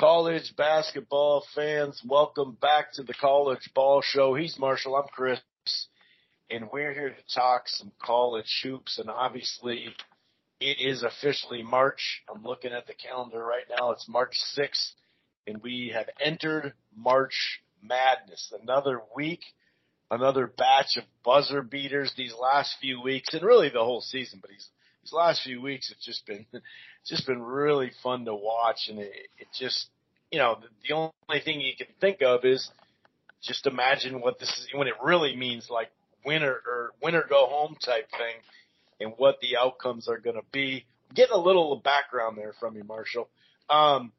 college basketball fans, welcome back to the College Ball Show. He's Marshall, I'm Chris, and we're here to talk some college hoops. And obviously, it is officially March. I'm looking at the calendar right now. It's March 6th, and we have entered March Madness. Another week, another batch of buzzer beaters these last few weeks, and really the whole season. But these these last few weeks, have just been just been really fun to watch, and it, it just you know the, only thing you can think of is just imagine what this is when it really means like winner or winner go home type thing and what the outcomes are going to be. Getting a little background there from you, Marshall. Um,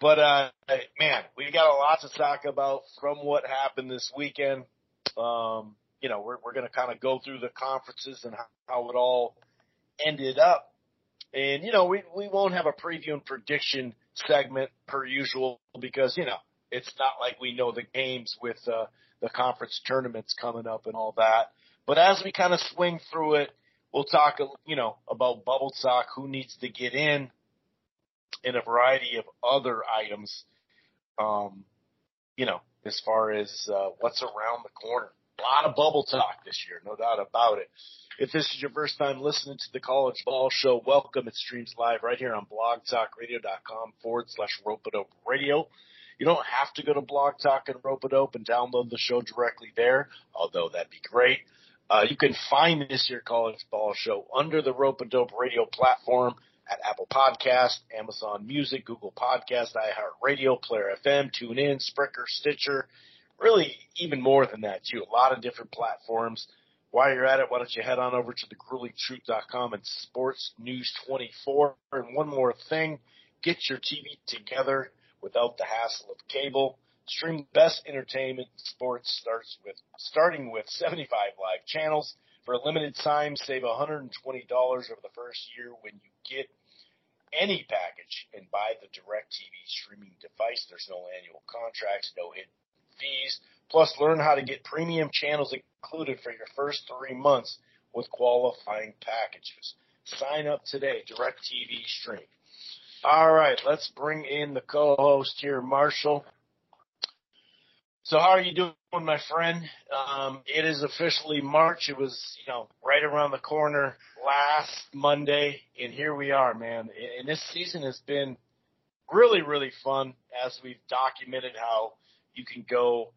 but uh, man, we got a lot to talk about from what happened this weekend. Um, you know, we're we're going to kind of go through the conferences and how, how it all ended up. And you know, we we won't have a preview and prediction segment per usual because you know it's not like we know the games with uh, the conference tournaments coming up and all that. But as we kind of swing through it, we'll talk, you know, about bubble talk, who needs to get in, and a variety of other items. Um, you know, as far as uh, what's around the corner. A lot of bubble talk this year, no doubt about it. If this is your first time listening to the College Ball Show, welcome. It streams live right here on blogtalkradio.com forward slash rope-a-dope radio. You don't have to go to Blog Talk and Rope-a-Dope and download the show directly there, although that'd be great. Uh, you can find this year College Ball Show under the Rope-a-Dope radio platform at Apple Podcast, Amazon Music, Google Podcast, iHeartRadio, Player FM, TuneIn, Spreaker, Stitcher, really even more than that too. A lot of different platforms. While you're at it, why don't you head on over to thegruelingtruth.com and Sports News 24. And one more thing, get your TV together without the hassle of cable. Stream best entertainment sports starts with starting with 75 live channels. For a limited time, save $120 over the first year when you get any package and buy the DirecTV streaming device. There's no annual contracts, no hidden fees. Plus, learn how to get premium channels included for your first three months with qualifying packages. Sign up today, DirecTV Stream. All right, let's bring in the co-host here, Marshall. So how are you doing, my friend? Um, it is officially March. It was, you know, right around the corner last Monday, and here we are, man. And this season has been really, really fun as we've documented how you can go,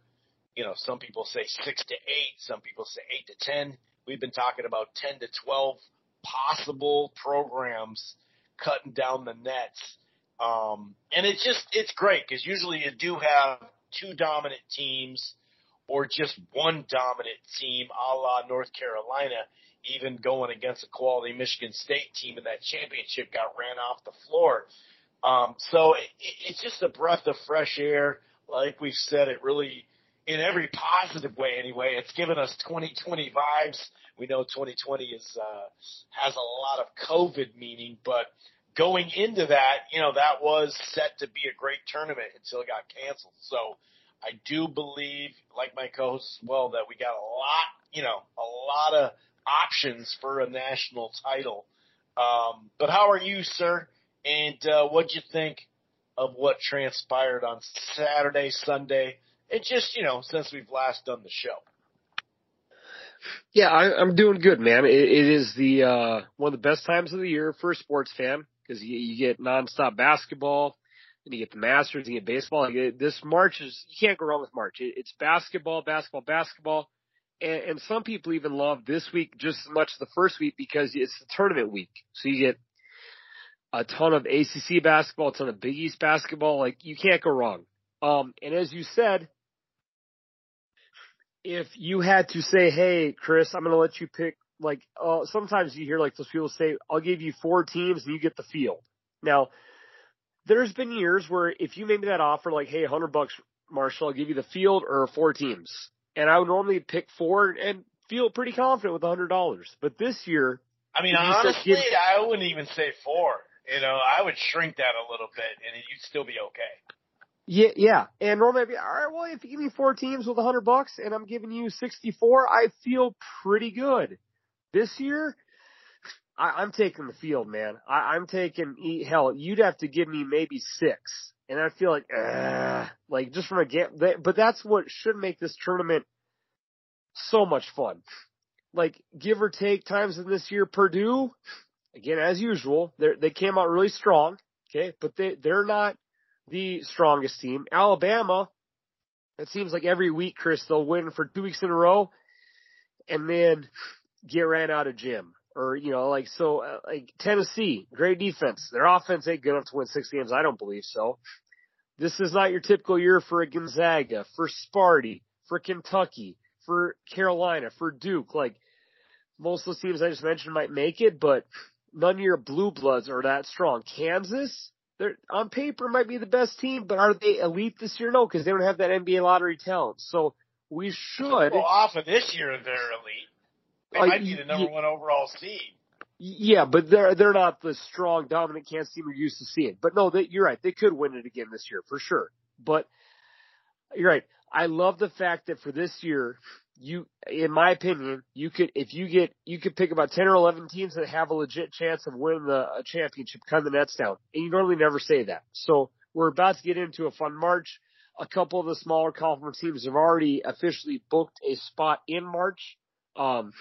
you know, some people say six to eight, some people say eight to ten. We've been talking about ten to twelve possible programs cutting down the nets. Um, and it's just, it's great because usually you do have two dominant teams or just one dominant team a la North Carolina, even going against a quality Michigan State team in that championship got ran off the floor. Um, so it, it's just a breath of fresh air. Like we've said, it really, in every positive way anyway, it's given us 2020 vibes. We know 2020 is, uh, has a lot of COVID meaning, but going into that, you know, that was set to be a great tournament until it got canceled. So I do believe, like my co-host as well, that we got a lot, you know, a lot of options for a national title. Um, but how are you, sir? And uh, what do you think of what transpired on Saturday, Sunday, and just you know since we've last done the show? Yeah, I, I'm doing good, man. It, it is the uh, one of the best times of the year for a sports fan because you, you get nonstop basketball, and you get the Masters, you get baseball. You get, this March is you can't go wrong with March. It, it's basketball, basketball, basketball, and, and some people even love this week just as much as the first week because it's the tournament week. So you get a ton of ACC basketball, a ton of Big East basketball. Like you can't go wrong. Um, and as you said, if you had to say, "Hey, Chris, I'm going to let you pick," like uh, sometimes you hear like those people say, "I'll give you four teams and you get the field." Now, there's been years where if you made me that offer, like, "Hey, hundred bucks, Marshall, I'll give you the field or four teams," and I would normally pick four and feel pretty confident with a hundred dollars. But this year, I mean, honestly, give, I wouldn't even say four. You know, I would shrink that a little bit, and you'd still be okay. Yeah, yeah. And normally I'd be, all right, well, if you give me four teams with a hundred bucks and I'm giving you 64, I feel pretty good. This year, I, I'm taking the field, man. I, I'm taking, hell, you'd have to give me maybe six and I feel like, uh, like just from a game, but that's what should make this tournament so much fun. Like give or take times in this year, Purdue, again as usual, they came out really strong, okay, but they they're not the strongest team. Alabama, it seems like every week, Chris, they'll win for two weeks in a row, and then get ran out of gym. Or, you know, like, so, uh, like, Tennessee, great defense. Their offense ain't good enough to win six games. I don't believe so. This is not your typical year for a Gonzaga, for Sparty, for Kentucky, for Carolina, for Duke. Like, most of those teams I just mentioned might make it, but none of your blue bloods are that strong. Kansas, they're on paper might be the best team, but are they elite this year? No, because they don't have that NBA lottery talent. So we should. Well, off of this year, they're elite. They uh, might be the number one overall seed. Yeah, but they're they're not the strong, dominant Kansas team we're used to seeing. But no, they, you're right. They could win it again this year for sure. But you're right. I love the fact that for this year, you, in my opinion, you could if you get you could pick about ten or eleven teams that have a legit chance of winning the a championship, cut the nets down, and you normally never say that. So we're about to get into a fun March. A couple of the smaller conference teams have already officially booked a spot in March. Um,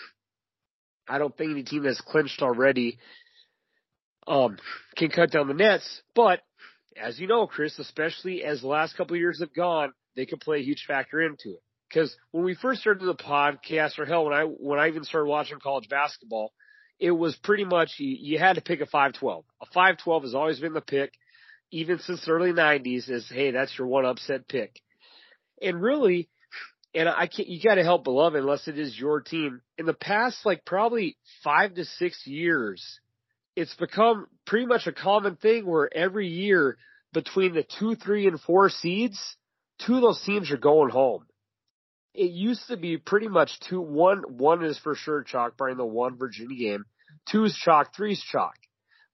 I don't think any team that's clinched already um, can cut down the nets. But as you know, Chris, especially as the last couple of years have gone, they can play a huge factor into it. Because when we first started the podcast, or hell, when I when I even started watching college basketball, it was pretty much you, you had to pick a 5-12. A 5-12 has always been the pick, even since the early 90s. Is hey, that's your one upset pick. And really, and I can't, you gotta help beloved unless it is your team. In the past, like probably five to six years, it's become pretty much a common thing where every year between the two, three, and four seeds, two of those teams are going home. It used to be pretty much two, one, one is for sure chalk, barring the one Virginia game. Two is chalk, three is chalk.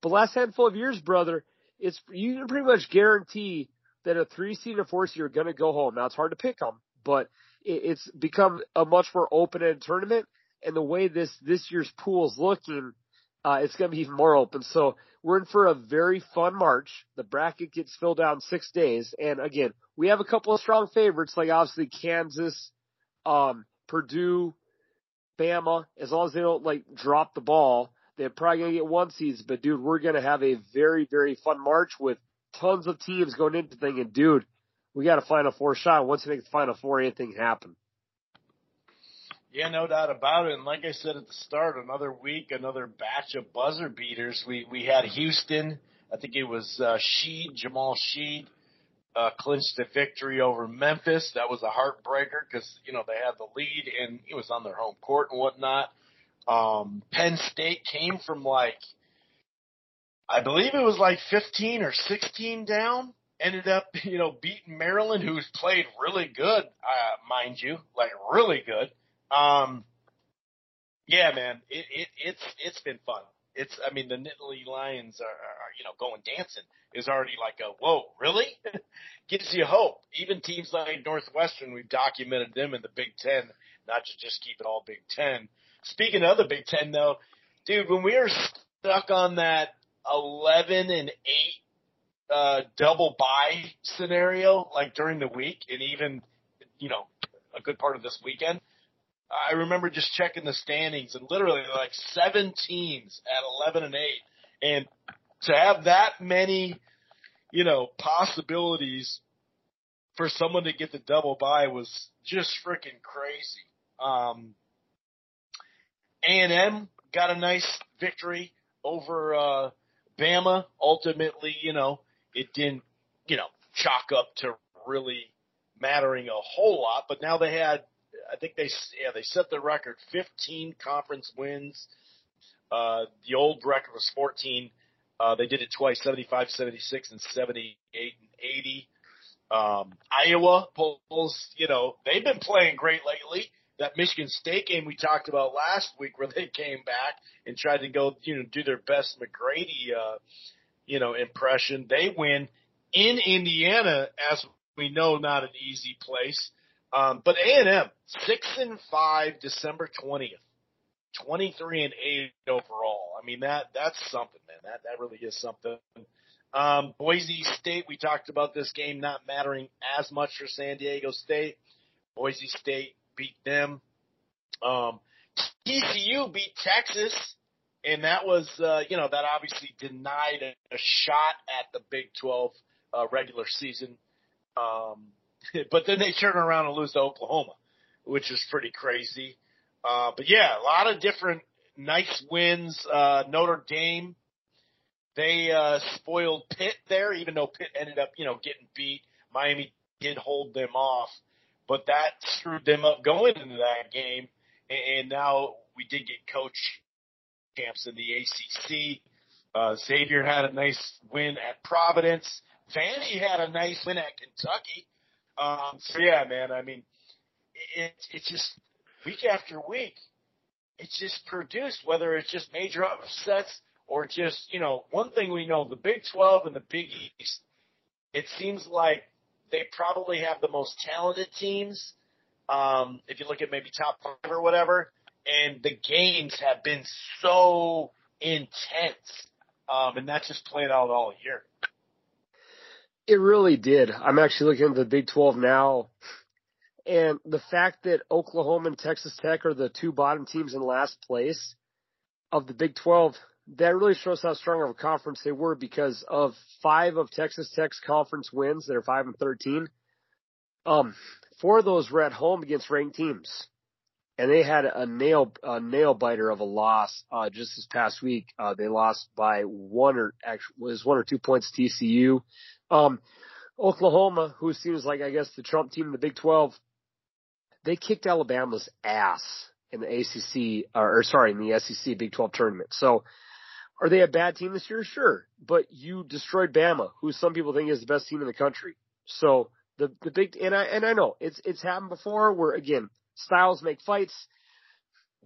But last handful of years, brother, it's, you can pretty much guarantee that a three seed or four seed are going to go home. Now it's hard to pick them, but it's become a much more open-ended tournament. And the way this, this year's pool is looking, uh, it's going to be even more open. So we're in for a very fun March. The bracket gets filled out in six days. And again, we have a couple of strong favorites, like obviously Kansas, um, Purdue, Bama. As long as they don't like drop the ball, they're probably to get one seeds. But dude, we're to have a very, very fun March with tons of teams going into thing. And dude, we got a Final Four shot. Once we make the Final Four, anything happen. Yeah, no doubt about it. And like I said at the start, another week, another batch of buzzer beaters. We we had Houston. I think it was uh, Shead, Jamal Shead, uh, clinched a victory over Memphis. That was a heartbreaker because you know they had the lead and it was on their home court and whatnot. Um, Penn State came from like, I believe it was like 15 or 16 down ended up, you know, beating Maryland, who's played really good, uh, mind you, like really good. Um, yeah, man, it, it, it's, it's been fun. It's, I mean, the Nittany Lions are, are, you know, going dancing is already like a, whoa, really? Gives you hope. Even teams like Northwestern, we've documented them in the Big Ten, not to just keep it all Big Ten. Speaking of the Big Ten though, dude, when we were stuck on that 11 and 8 uh, double bye scenario, like during the week and even, you know, a good part of this weekend. I remember just checking the standings and literally like seven teams at 11 and 8. And to have that many, you know, possibilities for someone to get the double bye was just freaking crazy. Um, A&M got a nice victory over, uh, Bama. Ultimately, you know, it didn't, you know, chalk up to really mattering a whole lot. But now they had, I think they, yeah, they set the record 15 conference wins. Uh, the old record was 14. Uh, they did it twice, 75, 76, and 78 and 80. Um, Iowa pulls, you know, they've been playing great lately. That Michigan State game we talked about last week where they came back and tried to go, you know, do their best McGrady, uh, you know, impression. They win in Indiana, as we know, not an easy place. Um, but A and M six and five, December twentieth, twenty three and eight overall. I mean that that's something, man. That that really is something. Um, Boise State, we talked about this game not mattering as much for San Diego State. Boise State beat them. Um, TCU beat Texas, and that was, uh, you know, that obviously denied a, a shot at the Big 12 uh, regular season. Um, but then they turn around and lose to Oklahoma, which is pretty crazy. Uh, but yeah, a lot of different nice wins. Uh, Notre Dame, they uh, spoiled Pitt there, even though Pitt ended up, you know, getting beat. Miami did hold them off, but that screwed them up going into that game. And, and now we did get coach camps in the ACC. Uh, Xavier had a nice win at Providence. Vandy had a nice win at Kentucky. Um, so yeah, man, I mean, it, it's just week after week, it's just produced, whether it's just major upsets or just, you know, one thing we know, the Big 12 and the Big East, it seems like they probably have the most talented teams. Um, if you look at maybe top five or whatever, and the games have been so intense. Um, and that's just played out all year. It really did. I'm actually looking at the Big 12 now. And the fact that Oklahoma and Texas Tech are the two bottom teams in last place of the Big 12, that really shows how strong of a conference they were because of five of Texas Tech's conference wins that are five and 13. Um, four of those were at home against ranked teams. And they had a nail, a nail biter of a loss, uh, just this past week. Uh, they lost by one or actually was one or two points TCU. Um, Oklahoma, who seems like, I guess, the Trump team in the Big 12, they kicked Alabama's ass in the ACC, or, or sorry, in the SEC Big 12 tournament. So, are they a bad team this year? Sure. But you destroyed Bama, who some people think is the best team in the country. So, the, the big, and I, and I know it's, it's happened before where again, styles make fights.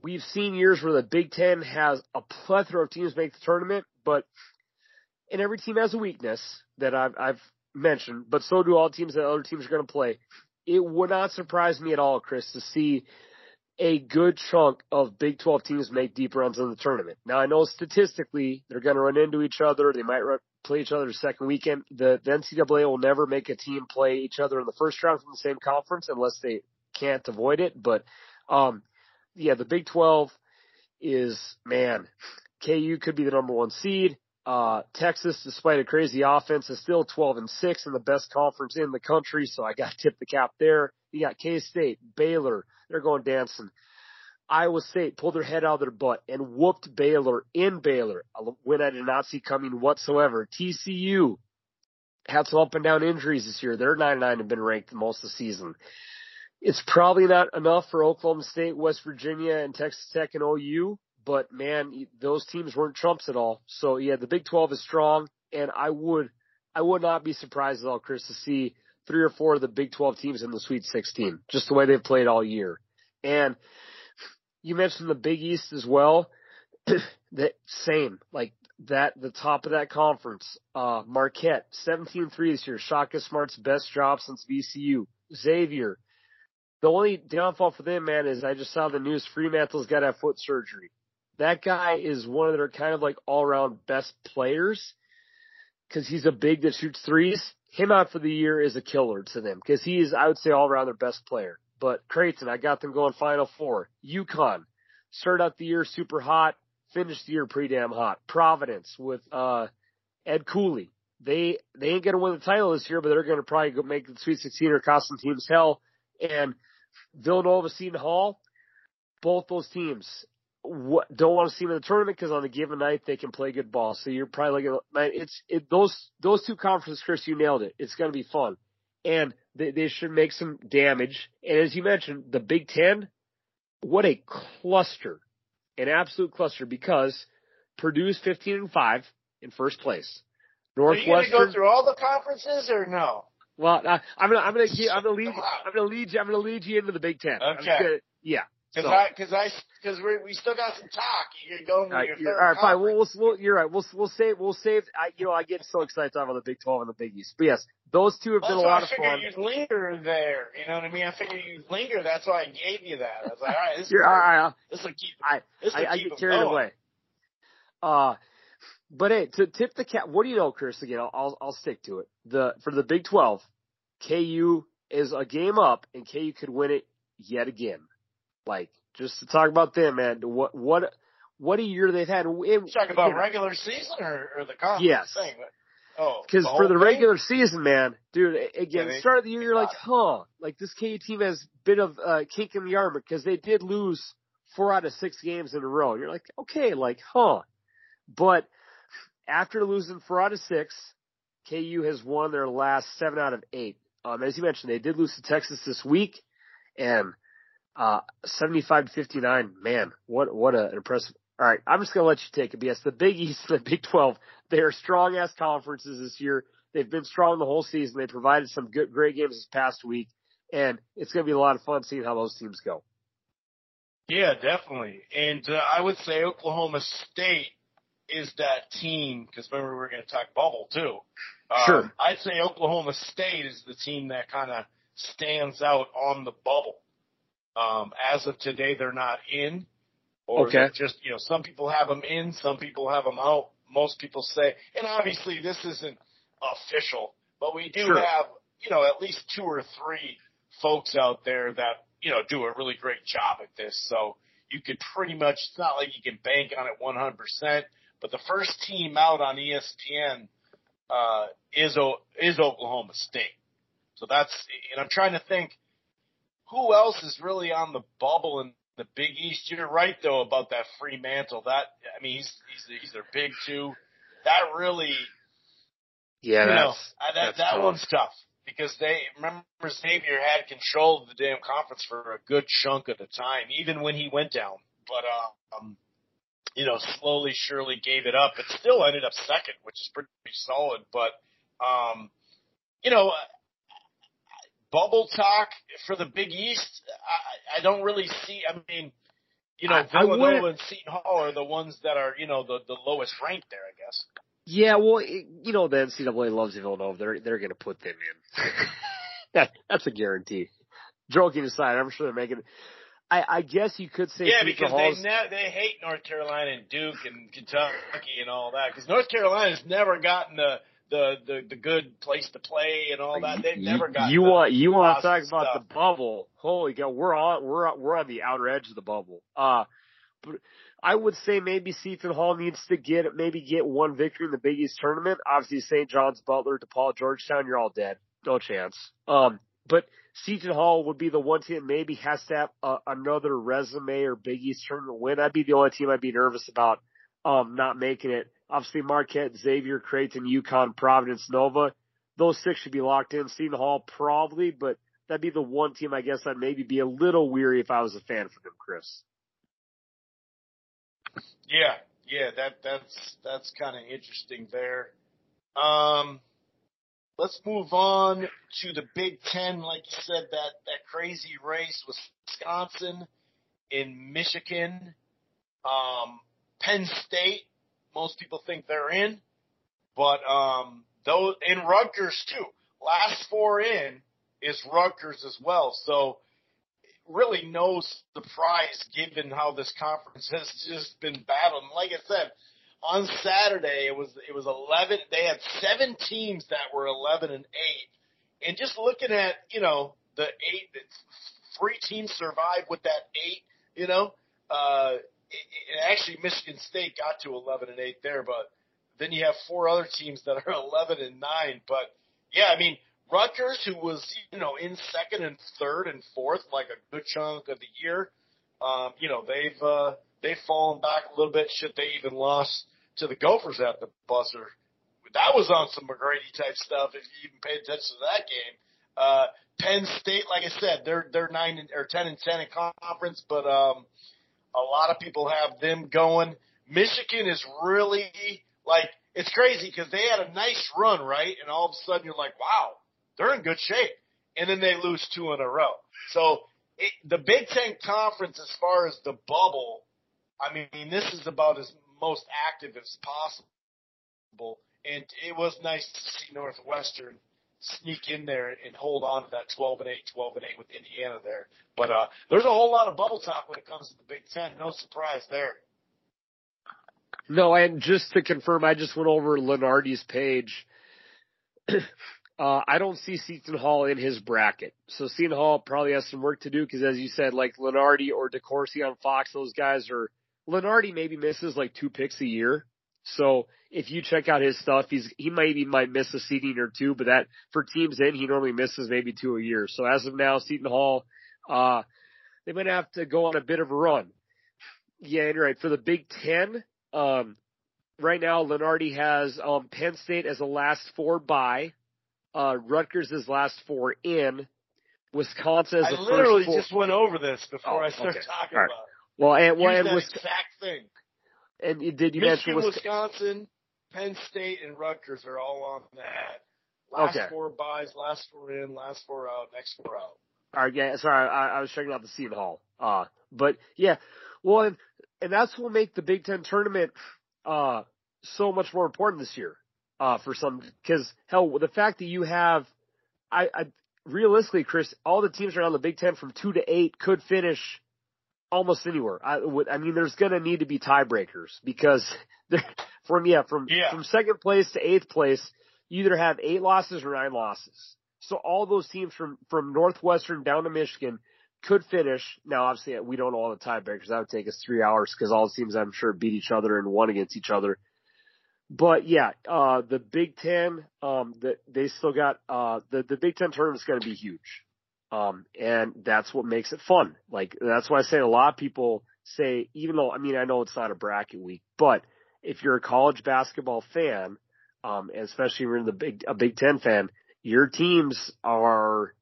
We've seen years where the Big Ten has a plethora of teams make the tournament, but, and every team has a weakness that I've, I've mentioned, but so do all teams that other teams are going to play. It would not surprise me at all, Chris, to see a good chunk of Big 12 teams make deep runs in the tournament. Now I know statistically they're going to run into each other. They might run, play each other the second weekend. The, the NCAA will never make a team play each other in the first round from the same conference unless they can't avoid it. But, um, yeah, the Big 12 is, man, KU could be the number one seed. Uh, Texas, despite a crazy offense, is still 12 and 6 in the best conference in the country. So I got to tip the cap there. You got K State, Baylor. They're going dancing. Iowa State pulled their head out of their butt and whooped Baylor in Baylor, a win I did not see coming whatsoever. TCU had some up and down injuries this year. They're 9 9 and been ranked most of the season. It's probably not enough for Oklahoma State, West Virginia, and Texas Tech and OU, but man, those teams weren't trumps at all. So yeah, the Big 12 is strong, and I would, I would not be surprised at all, Chris, to see three or four of the Big 12 teams in the Sweet 16, just the way they've played all year. And you mentioned the Big East as well. that same, like that, the top of that conference, uh, Marquette, 17-3 this year. Shaka Smart's best job since VCU. Xavier. The only downfall for them, man, is I just saw the news Freemantle's got to have foot surgery that guy is one of their kind of like all around best players because he's a big that shoots threes. Him out for the year is a killer to them because he is, I would say, all around their best player. But Creighton, I got them going Final Four. UConn started out the year super hot, finished the year pretty damn hot. Providence with uh Ed Cooley. They they ain't gonna win the title this year, but they're gonna probably go make the Sweet 16 or cost some teams hell. And Villanova, Seton Hall, both those teams what, don't want to see them in the tournament because on a given night they can play good ball. So you're probably looking at it's it those those two conferences, Chris. You nailed it. It's going to be fun, and they, they should make some damage. And as you mentioned, the Big Ten, what a cluster, an absolute cluster because Purdue's 15 and five in first place. Northwestern. Are you going to go through all the conferences or no? Well, I, I'm gonna I'm gonna I'm gonna lead I'm gonna lead you I'm gonna lead you into the Big Ten. Okay. Gonna, yeah. Because so. I, because I, because we we still got some talk. You're going right, your. All right, fine. We'll, we'll, you're right. We'll, we'll save, we'll save. I, you know, I get so excited talking about the Big Twelve and the Big East. But yes, those two have well, been a lot of fun. I figured you'd linger there. You know what I mean? I figured you'd linger. That's why I gave you that. I was like, all right, this, you're, all right, this will keep. I, this will I, I keep get carried going. away. Uh, But hey, to tip the cap, what do you know, Chris? Again, I'll, I'll, I'll stick to it. The for the Big Twelve, KU is a game up, and KU could win it yet again. Like just to talk about them, man. What what what a year they've had. It, talking about regular season or, or the conference yes. thing? Oh, because for the thing? regular season, man, dude, again, Yeah, they- start of the year, you're like, huh, like this KU team has a bit of uh, kink in the armor because they did lose four out of six games in a row. You're like, okay, like, huh, but after losing four out of six, KU has won their last seven out of eight. Um, as you mentioned, they did lose to Texas this week, and uh, 75 to 59. Man, what what an impressive. All right, I'm just gonna let you take it. Yes, the Big East and the Big 12, they are strong ass conferences this year. They've been strong the whole season. They provided some good, great games this past week, and it's gonna be a lot of fun seeing how those teams go. Yeah, definitely. And uh, I would say Oklahoma State is that team because remember we were going to talk bubble too. Um, Sure. I'd say Oklahoma State is the team that kind of stands out on the bubble. Um, as of today, they're not in. Or Okay. just you know, some people have them in, some people have them out. Most people say, and obviously this isn't official, but we do Sure. have you know at least two or three folks out there that you know do a really great job at this. So you could pretty much it's not like you can bank on it 100%, but the first team out on ESPN uh, is O- is Oklahoma State. So that's and I'm trying to think who else is really on the bubble in the Big East. You're right though about that Freemantle. That I mean he's he's he's their big two. That really Yeah, you know, that's that that tough. one's tough because they remember Xavier had control of the damn conference for a good chunk of the time, even when he went down. But uh, um, you know, slowly, surely gave it up, but still ended up second, which is pretty solid. But um, you know, bubble talk for the Big East, I, I don't really see. I mean. You know, Villanova and Seton Hall are the ones that are, you know, the, the lowest ranked there, I guess. Yeah, well, it, you know, the NCAA loves Villanova. They're they're going to put them in. that, that's a guarantee. Joking aside, I'm sure they're making. I, I guess you could say Yeah, because Hall's- they ne- they hate North Carolina and Duke and Kentucky and all that. Because North Carolina's never gotten the, the the the good place to play and all that. They've never gotten. You want you want to talk about stuff. the bubble? Holy God, we're on we're we're on the outer edge of the bubble. Uh, but I would say maybe Seton Hall needs to get maybe get one victory in the Big East tournament. Obviously, St. John's, Butler, DePaul, Georgetown, you're all dead, no chance. Um, but Seton Hall would be the one team that maybe has to have a, another resume or Big East tournament win. That'd be the only team I'd be nervous about um not making it. Obviously, Marquette, Xavier, Creighton, UConn, Providence, Nova those six should be locked in. Seton Hall probably, but that'd be the one team I guess I'd maybe be a little weary if I was a fan for them, Chris. Yeah, yeah, that that's that's kind of interesting there. Um, let's move on to the Big Ten. Like you said, that that crazy race was Wisconsin, in Michigan, um, Penn State. Most people think they're in, but um, those in Rutgers too. Last four in is Rutgers as well. So really no surprise given how this conference has just been battled. And like I said, on Saturday it was it was eleven. They had seven teams that were eleven and eight, and just looking at you know the eight, three teams survived with that eight. You know, uh, it, it, actually Michigan State got to eleven and eight there, but then you have four other teams that are eleven and nine. But yeah, I mean. Rutgers, who was you know in second and third and fourth like a good chunk of the year, um, you know they've uh, they've fallen back a little bit. Shit, they even lost to the Gophers at the buzzer. That was on some McGrady type stuff. If you even paid attention to that game, uh, Penn State, like I said, they're they're nine and, or ten and ten in conference, but um, a lot of people have them going. Michigan is really like it's crazy because they had a nice run, right? And all of a sudden you're like, wow, they're in good shape. And then they lose two in a row. So it, the Big Ten Conference, as far as the bubble, I mean, this is about as most active as possible. And it was nice to see Northwestern sneak in there and hold on to that 12 and 8, 12 and 8 with Indiana there. But uh, there's a whole lot of bubble talk when it comes to the Big Ten. No surprise there. No, and just to confirm, I just went over Lunardi's page. uh, I don't see Seton Hall in his bracket. So Seton Hall probably has some work to do because as you said, like Lunardi or DeCourcy on Fox, those guys are, Lunardi maybe misses like two picks a year. So if you check out his stuff, he's, he maybe might miss a seating or two, but that for teams in, he normally misses maybe two a year. So as of now, Seton Hall, uh, they might have to go on a bit of a run. Yeah, you're right. For the Big Ten, um, right now, Lunardi has um, Penn State as a last four bye, uh, Rutgers is last four in, Wisconsin is I literally just went over this before Oh, I started okay. talking right. about well, and, well, Use and, that Wis- exact thing. and you did you Michigan, mention Wisconsin, Penn State, and Rutgers are all on that. Last Okay. four byes, last four in, last four out, next four out. All right, yeah, sorry, I, I was checking out the Seton Hall. Uh, but yeah, well, and, and that's what will make the Big Ten tournament, uh, so much more important this year, uh, for some, cause hell, the fact that you have, I, I, realistically, Chris, all the teams around the Big Ten from two to eight could finish almost anywhere. I would, I mean, there's gonna need to be tiebreakers because from, yeah, from, Yeah. from second place to eighth place, you either have eight losses or nine losses. So all those teams from, from Northwestern down to Michigan could finish. Now, obviously, we don't know all the tiebreakers. That would take us three hours because all the teams, I'm sure, beat each other and won against each other. But yeah, uh, the Big Ten, um, the, they still got, uh, the, the Big Ten tournament is going to be huge. Um, and that's what makes it fun. Like, that's why I say a lot of people say, even though, I mean, I know it's not a bracket week, but if you're a college basketball fan, um, and especially if you're in the big, a Big Ten fan, your teams are,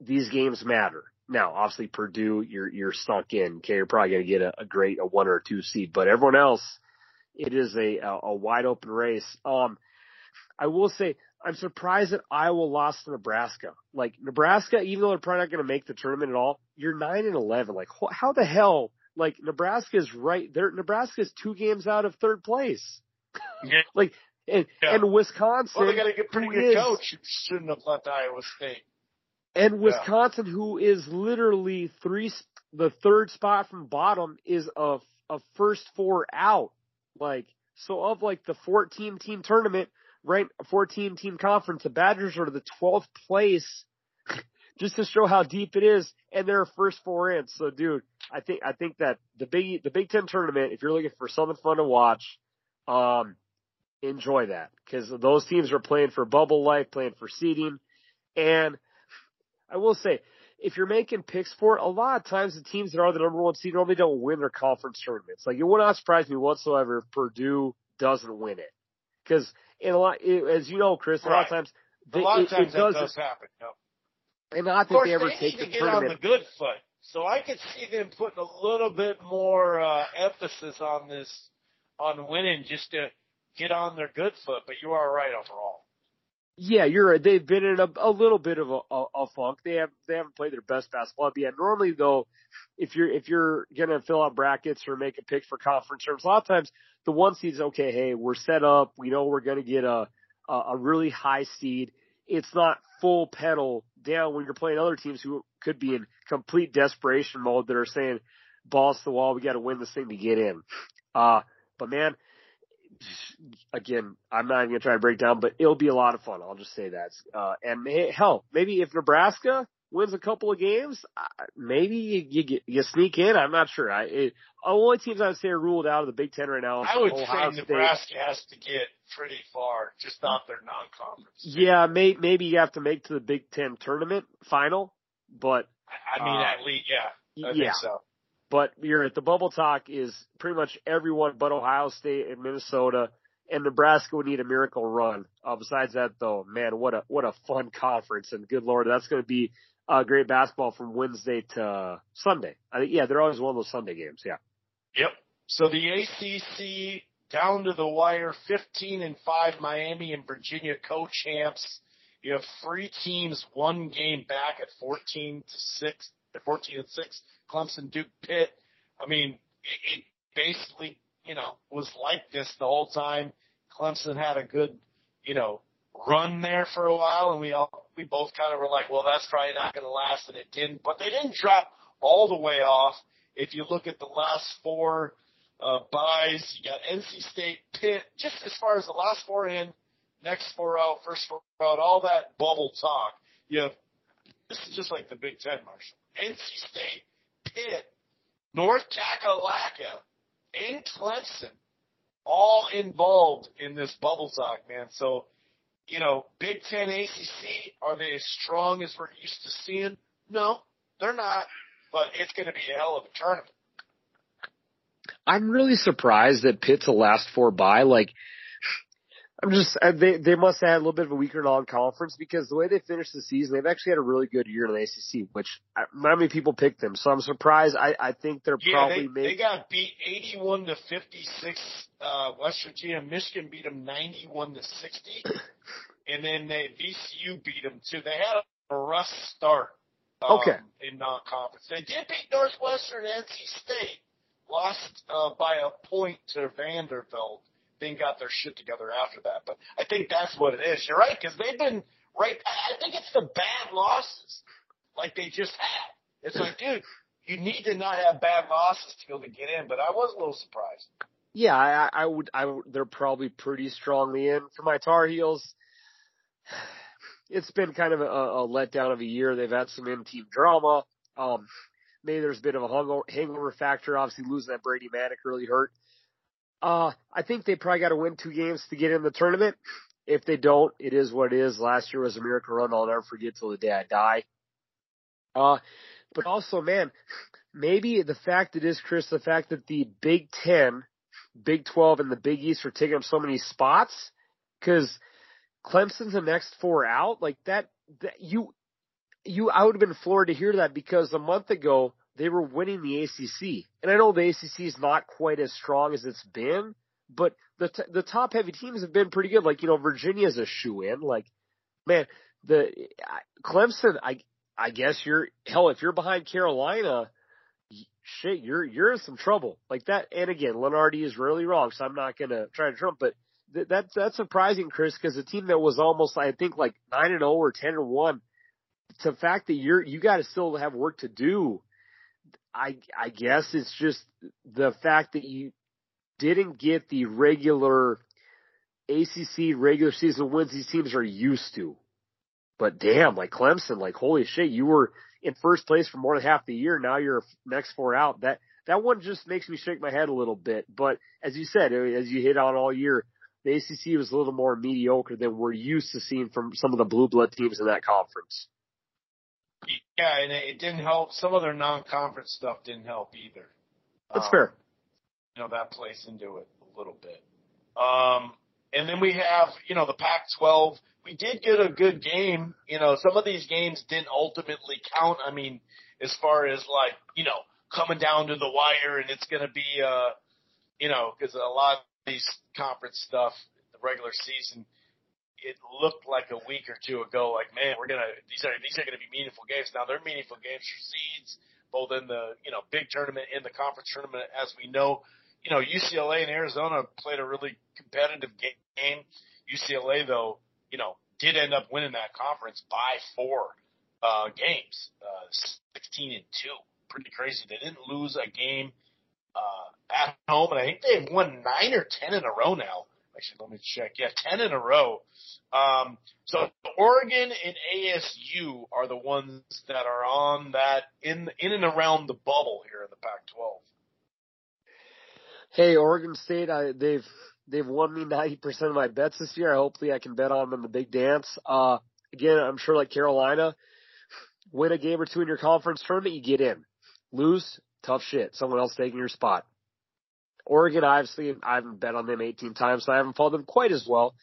these games matter. Now, obviously Purdue, you're, you're stuck in. Okay. You're probably going to get a, a great, a one or a two seed, but everyone else, it is a, a, a wide open race. Um, I will say, I'm surprised that Iowa lost to Nebraska. Like Nebraska, even though they're probably not going to make the tournament at all, you're nine and eleven. Like wh- how the hell? Like Nebraska is right there. Nebraska is two games out of third place. Yeah. Like and Yeah. and Wisconsin, Well, they got a good, pretty good is- coach. Shouldn't have left Iowa State. and Wisconsin, who is literally three, the third spot from bottom is a a first four out. Like so, of like the 14 team tournament, right? 14 team conference, the Badgers are the 12th place, just to show how deep it is, and they're first four in. So, dude, I think I think that the big the Big Ten tournament, if you're looking for something fun to watch, um, enjoy that because those teams are playing for bubble life, playing for seeding, and I will say, if you're making picks for it, a lot of times the teams that are the number one seed normally don't win their conference tournaments. Like it would not surprise me whatsoever if Purdue doesn't win it, because in a lot, as you know, Chris, a lot of times, A lot of it, times it does, does happen. Yep. and not Of that course, they ever they take need to the get on the tournament. good foot. So I could see them putting a little bit more uh, emphasis on this, on winning, just to get on their good foot. But you are right overall. Yeah, you're right. They've been in a, a little bit of a, a, a funk. They have they haven't played their best basketball. But yeah, normally though, if you're if you're gonna fill out brackets or make a pick for conference terms, a lot of times the one seed's okay. Hey, we're set up. We know we're gonna get a a, a really high seed. It's not full pedal down when you're playing other teams who could be in complete desperation mode that are saying, "Balls to the wall. We got to win this thing to get in." Uh, but man, again, I'm not even gonna try to break down, but it'll be a lot of fun. I'll just say that. Uh, and may, hell, maybe if Nebraska wins a couple of games, maybe you, you get you sneak in. I'm not sure. I it, only teams I would say are ruled out of the Big Ten right now. is I would Ohio say State. Nebraska has to get pretty far, just not their non-conference. Yeah, may, maybe you have to make to the Big Ten tournament final, but I mean, Uh, at least, yeah, I yeah. think so. But you're at the bubble talk is pretty much everyone but Ohio State and Minnesota and Nebraska would need a miracle run. Uh, besides that though, man, what a, what a fun conference and good Lord, that's going to be uh, great basketball from Wednesday to Sunday. I think, yeah, they're always one of those Sunday games. Yeah. Yep. So the ACC down to the wire, 15 and 5 Miami and Virginia co-champs. You have three teams one game back at 14 to 6, at 14 and 6, Clemson, Duke, Pitt. I mean, it, it basically, you know, was like this the whole time. Clemson had a good, you know, run there for a while and we all, we both kind of were like, well, that's probably not going to last and it didn't, but they didn't drop all the way off. If you look at the last four, uh, byes. You got NC State, Pitt. Just as far as the last four in, next four out, first four out, all that bubble talk. You have this is just like the Big Ten, Marshall. NC State, Pitt, North Kakalaka, and Clemson, all involved in this bubble talk, man. So, you know, Big Ten, ACC, are they as strong as we're used to seeing? No, they're not. But it's going to be a hell of a tournament. I'm really surprised that Pitt's the last four bye. Like, I'm just uh, they they must have had a little bit of a weaker non-conference because the way they finished the season, they've actually had a really good year in the ACC, which uh, not many people picked them. So I'm surprised. I I think they're yeah, probably they, maybe they got beat 81 to 56. Uh, West Virginia, Michigan beat them 91 to 60, and then they VCU beat them too. They had a rough start. Um, Okay. In non-conference, they did beat Northwestern and NC State. Lost uh, by a point to Vanderbilt. Then got their shit together after that. But I think that's what it is. You're right because they've been right. I think it's the bad losses, like they just had. It's like, dude, you need to not have bad losses to be able to get in. But I was a little surprised. Yeah, I, I would. I they're probably pretty strongly in for my Tar Heels. It's been kind of a, a letdown of a year. They've had some in-team drama. Um, maybe there's a bit of a hangover factor. Obviously, losing that Brady Manek really hurt. Uh, I think they probably got to win two games to get in the tournament. If they don't, it is what it is. Last year was a miracle run. I'll never forget till the day I die. Uh, but also, man, maybe the fact it is, Chris, the fact that the Big Ten, Big 12, and the Big East are taking up so many spots, cause Clemson's the next four out, like that, that you, you, I would have been floored to hear that because a month ago they were winning the ACC. And I know the ACC is not quite as strong as it's been, but the, t- the top heavy teams have been pretty good. Like, you know, Virginia's a shoe in. Like, man, the, Clemson, I, I guess you're, hell, if you're behind Carolina, shit, you're, you're in some trouble like that. And again, Lunardi is really wrong, so I'm not to try to trump, but th- that's, that's surprising, Chris, because a team that was almost, I think, like 9 and 0 or 10 and 1, the fact that you're, you got to still have work to do. I, I guess it's just the fact that you didn't get the regular ACC regular season wins these teams are used to. But damn, like Clemson, like holy shit, you were in first place for more than half the year. Now you're next four out. That that one just makes me shake my head a little bit. But as you said, eh, as you hit on all year, the ACC was a little more mediocre than we're used to seeing from some of the blue blood teams in that conference. Yeah, and it didn't help. Some of their non-conference stuff didn't help either. That's Um, fair. You know that plays into it a little bit. Um, and then we have, you know, the Pac-12. We did get a good game. You know, some of these games didn't ultimately count. I mean, as far as like, you know, coming down to the wire and it's going to be, uh, you know, because a lot of these conference stuff, the regular season, it looked like a week or two ago, like, man, we're gonna these are these are gonna be meaningful games. Now they're meaningful games for seeds, both in the you know big tournament and the conference tournament, as we know. You know, UCLA and Arizona played a really competitive game. UCLA though, you know, did end up winning that conference by four uh, games, uh, sixteen and two. Pretty crazy. They didn't lose a game uh, at home, and I think they've won nine or ten in a row now. Actually, let me check. Yeah, ten in a row. Um, so Oregon and ASU are the ones that are on that in in and around the bubble here in the Pac-12. Hey, Oregon State, I, they've they've won me ninety percent of my bets this year. Hopefully, I can bet on them in the big dance. Uh, again, I'm sure like Carolina, win a game or two in your conference tournament, you get in. Lose, tough shit. Someone else taking your spot. Oregon, obviously, I haven't bet on them 18 times, so I haven't followed them quite as well.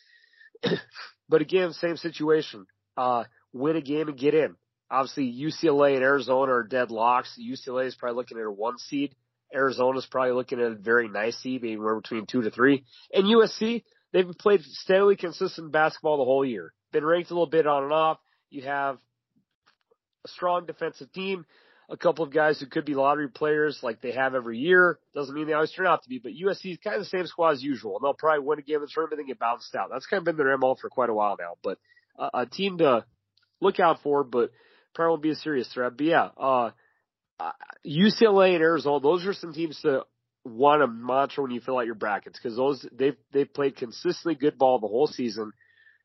but again, same situation. Uh, win a game and get in. Obviously, UCLA and Arizona are deadlocks. UCLA is probably looking at a one seed. Arizona's probably looking at a very nice seed, maybe anywhere between two to three. And USC, they've played steadily consistent basketball the whole year. Been ranked a little bit on and off. You have a strong defensive team, a couple of guys who could be lottery players like they have every year. Doesn't mean they always turn out to be, but USC is kind of the same squad as usual. And they'll probably win a game in the tournament and get bounced out. That's kind of been their MO for quite a while now. But uh, a team to look out for, but probably won't be a serious threat. But yeah, uh, uh, UCLA and Arizona, those are some teams to want to monitor when you fill out your brackets because those they've they've played consistently good ball the whole season.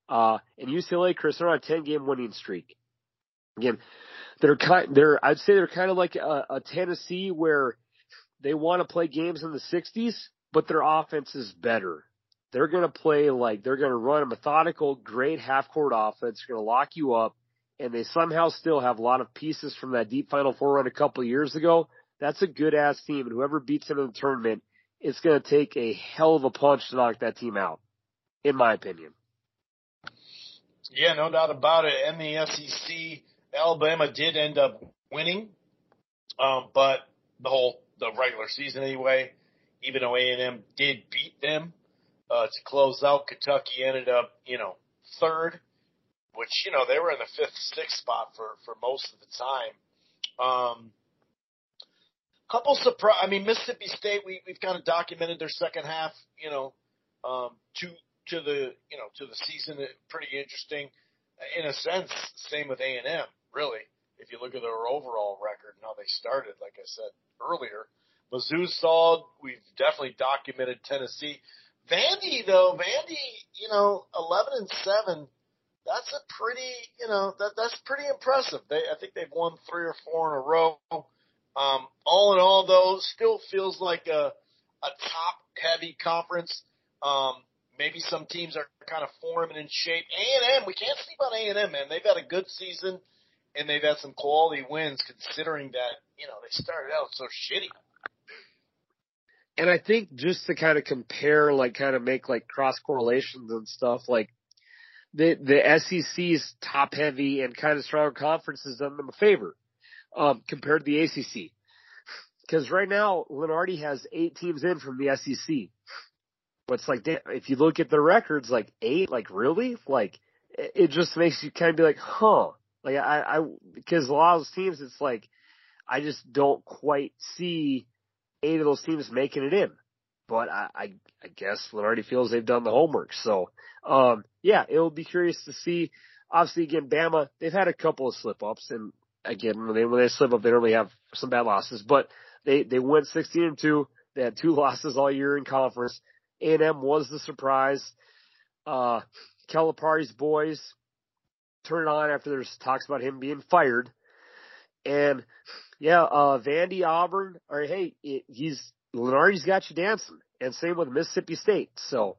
Uh, and UCLA, Chris, they're on a ten game winning streak. Again, they're kind they're I'd say they're kind of like a, a Tennessee where they want to play games in the 60s, but their offense is better. They're going to play like they're going to run a methodical, great half court offense. They're going to lock you up, and they somehow still have a lot of pieces from that deep Final Four run a couple of years ago. That's a good ass team, and whoever beats them in the tournament, it's going to take a hell of a punch to knock that team out, in my opinion. Yeah, no doubt about it. And the SEC, Alabama did end up winning, um, but the whole the regular season anyway. Even though A and M did beat them uh, to close out, Kentucky ended up you know third, which you know they were in the fifth, sixth spot for for most of the time. Um, couple surprise. I mean, Mississippi State. We we've kind of documented their second half. You know, um, to to the you know to the season. Pretty interesting, in a sense. Same with A and M. Really, if you look at their overall record and how they started, like I said earlier, Mizzou's solid. We've definitely documented Tennessee. Vandy though, Vandy, you know, eleven and seven. That's a pretty, you know, that that's pretty impressive. They, I think they've won three or four in a row. Um, all in all, though, still feels like a a top heavy conference. Um, maybe some teams are kind of forming in shape. A and M, we can't sleep on A and M, man. They've had a good season and they've had some quality wins, considering that you know they started out so shitty. And I think just to kind of compare, like kind of make like cross correlations and stuff, like the the SEC's top heavy and kind of stronger conferences done them a favor um, compared to the ACC. Because right now, Lunardi has eight teams in from the SEC. But it's like, if you look at the records, like eight, like really? Like, it just makes you kind of be like, huh. Like, I, I, because a lot of those teams, it's like, I just don't quite see eight of those teams making it in. But I, I, I guess Lunardi feels they've done the homework. So, um, yeah, it'll be curious to see. Obviously, again, Bama, they've had a couple of slip ups and again, when they, when they slip up, they normally have some bad losses, but they, they went 16 and 2. They had two losses all year in conference. A&M was the surprise. Uh, Calipari's boys turned on after there's talks about him being fired. And yeah, uh, Vandy Auburn, or hey, it, he's, Lunardi's got you dancing. And same with Mississippi State. So,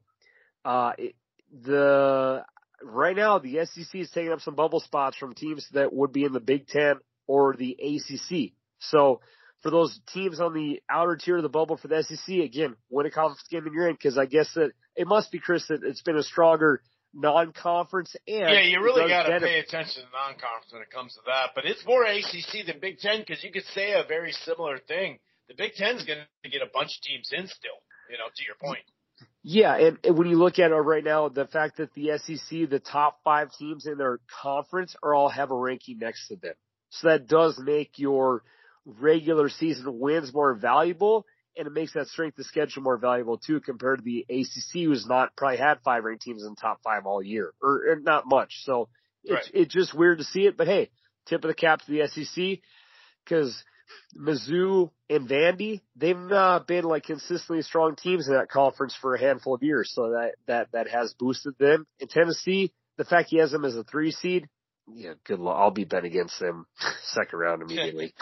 uh, it, the, right now the SEC is taking up some bubble spots from teams that would be in the Big Ten or the ACC. So for those teams on the outer tier of the bubble for the SEC, again, win a conference game and you're in because I guess that it must be Chris that it's been a stronger non-conference and yeah, you really got to pay attention to non-conference when it comes to that. But it's more ACC than Big Ten because you could say a very similar thing. The Big Ten's going to get a bunch of teams in still. You know, to your point. Yeah, and, and when you look at it right now, the fact that the SEC, the top five teams in their conference, are all have a ranking next to them, so that does make your regular season wins more valuable, and it makes that strength of schedule more valuable too, compared to the ACC, who's not probably had five ranked teams in the top five all year, or, or not much. So it's right. it's just weird to see it, but hey, tip of the cap to the SEC because Mizzou and Vandy, they've not been like consistently strong teams in that conference for a handful of years. So that, that, that has boosted them. In Tennessee, the fact he has them as a three seed, yeah, good luck. I'll be bet against them second round immediately.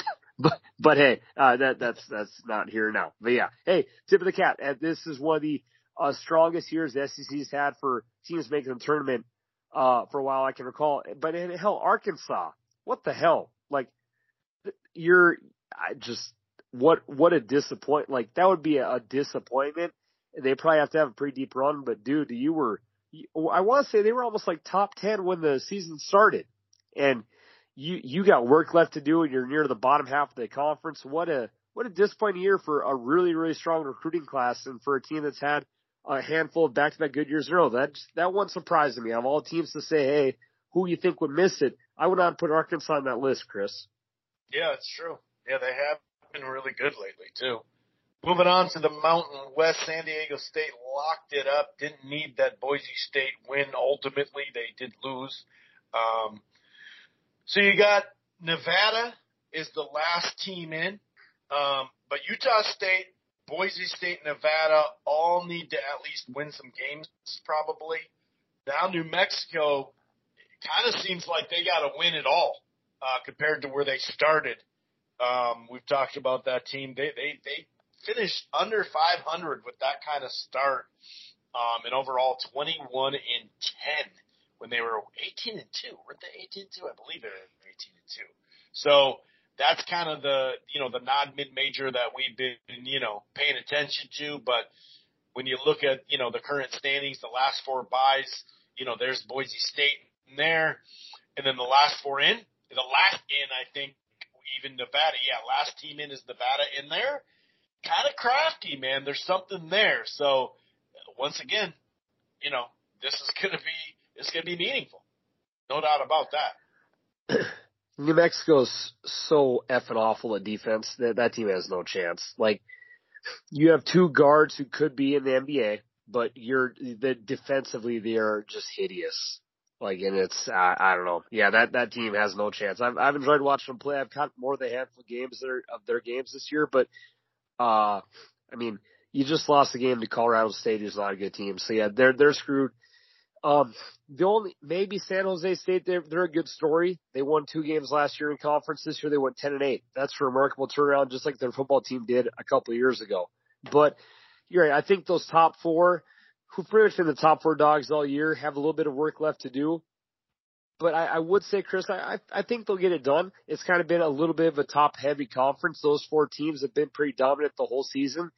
But, but hey, uh, that, that's, that's not here now. But yeah, hey, tip of the cap. And this is one of the, uh, strongest years the SEC's had for teams making the tournament, uh, for a while I can recall. But in hell, Arkansas, what the hell? Like, you're I just what what a disappoint like that would be a, a disappointment. They probably have to have a pretty deep run, but dude, you were I want to say they were almost like top ten when the season started, and you you got work left to do, and you're near the bottom half of the conference. What a what a disappointing year for a really really strong recruiting class, and for a team that's had a handful of back to back good years in a row. That that one surprised me. Of all teams to say, hey, who you think would miss it, I would not put Arkansas on that list, Chris. Yeah, it's true. Yeah, they have been really good lately too. Moving on to the Mountain West, San Diego State locked it up. Didn't need that Boise State win. Ultimately, they did lose. Um, so you got Nevada is the last team in, um, but Utah State Boise State, Nevada all need to at least win some games, probably. Now New Mexico kind of seems like they got to win it all uh, compared to where they started. Um, we've talked about that team. They they they finished under 500 with that kind of start, um, and overall 21 and 10 when they were 18 and two. Weren't they 18 and two? I believe they were 18 and two. So that's kind of the you know the non mid major that we've been you know paying attention to. But when you look at you know the current standings, the last four buys, you know there's Boise State in there, and then the last four in, the last in I think even Nevada. Yeah, last team in is Nevada in there. Kind of crafty, man. There's something there. So once again, you know this is gonna be it's gonna be meaningful, no doubt about that. New Mexico's so effing awful at defense that that team has no chance. Like you have two guards who could be in the NBA, but you're the defensively they are just hideous. Like and it's I, I don't know. Yeah, that that team has no chance. I've I've enjoyed watching them play. I've caught more than a handful of games that are, of their games this year, but uh I mean, you just lost the game to Colorado State, who's not a good team. So yeah, they're they're screwed. Um, the only maybe San Jose State they're they're a good story. They won two games last year in conference. This year they went ten and eight. That's a remarkable turnaround, just like their football team did a couple of years ago. But you're right. I think those top four, who pretty much been the top four dogs all year, have a little bit of work left to do. But I, I would say, Chris, I I think they'll get it done. It's kind of been a little bit of a top heavy conference. Those four teams have been pretty dominant the whole season.